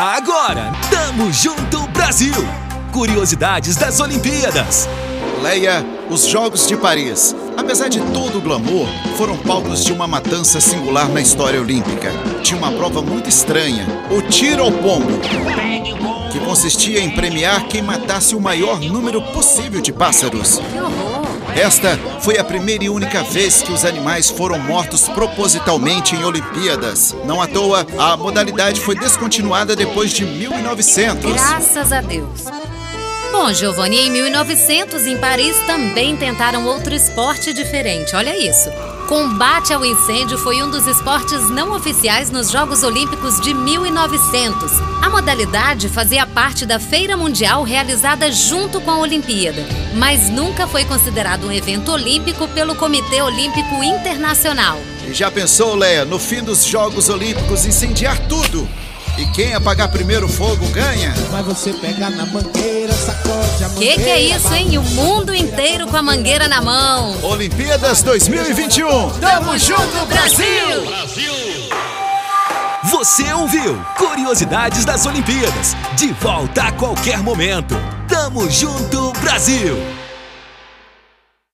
Agora, Tamo Junto Brasil! Curiosidades das Olimpíadas. Leia, os Jogos de Paris, apesar de todo o glamour, foram palcos de uma matança singular na história olímpica. Tinha uma prova muito estranha, o tiro ao pombo, que consistia em premiar quem matasse o maior número possível de pássaros. Esta foi a primeira e única vez que os animais foram mortos propositalmente em Olimpíadas. Não à toa, a modalidade foi descontinuada depois de 1900. Graças a Deus. Bom, Giovanni, em 1900, em Paris, também tentaram outro esporte diferente. Olha isso. Combate ao incêndio foi um dos esportes não oficiais nos Jogos Olímpicos de 1900. A modalidade fazia parte da Feira Mundial realizada junto com a Olimpíada, mas nunca foi considerado um evento olímpico pelo Comitê Olímpico Internacional. E já pensou, Leia, no fim dos Jogos Olímpicos incendiar tudo? E quem apagar primeiro o fogo ganha. Mas você pega na mangueira, sacode a mangueira. Que que é isso, hein? O mundo inteiro com a mangueira na mão. Olimpíadas 2021. Tamo junto, Brasil! Você ouviu Curiosidades das Olimpíadas. De volta a qualquer momento. Tamo Junto Brasil!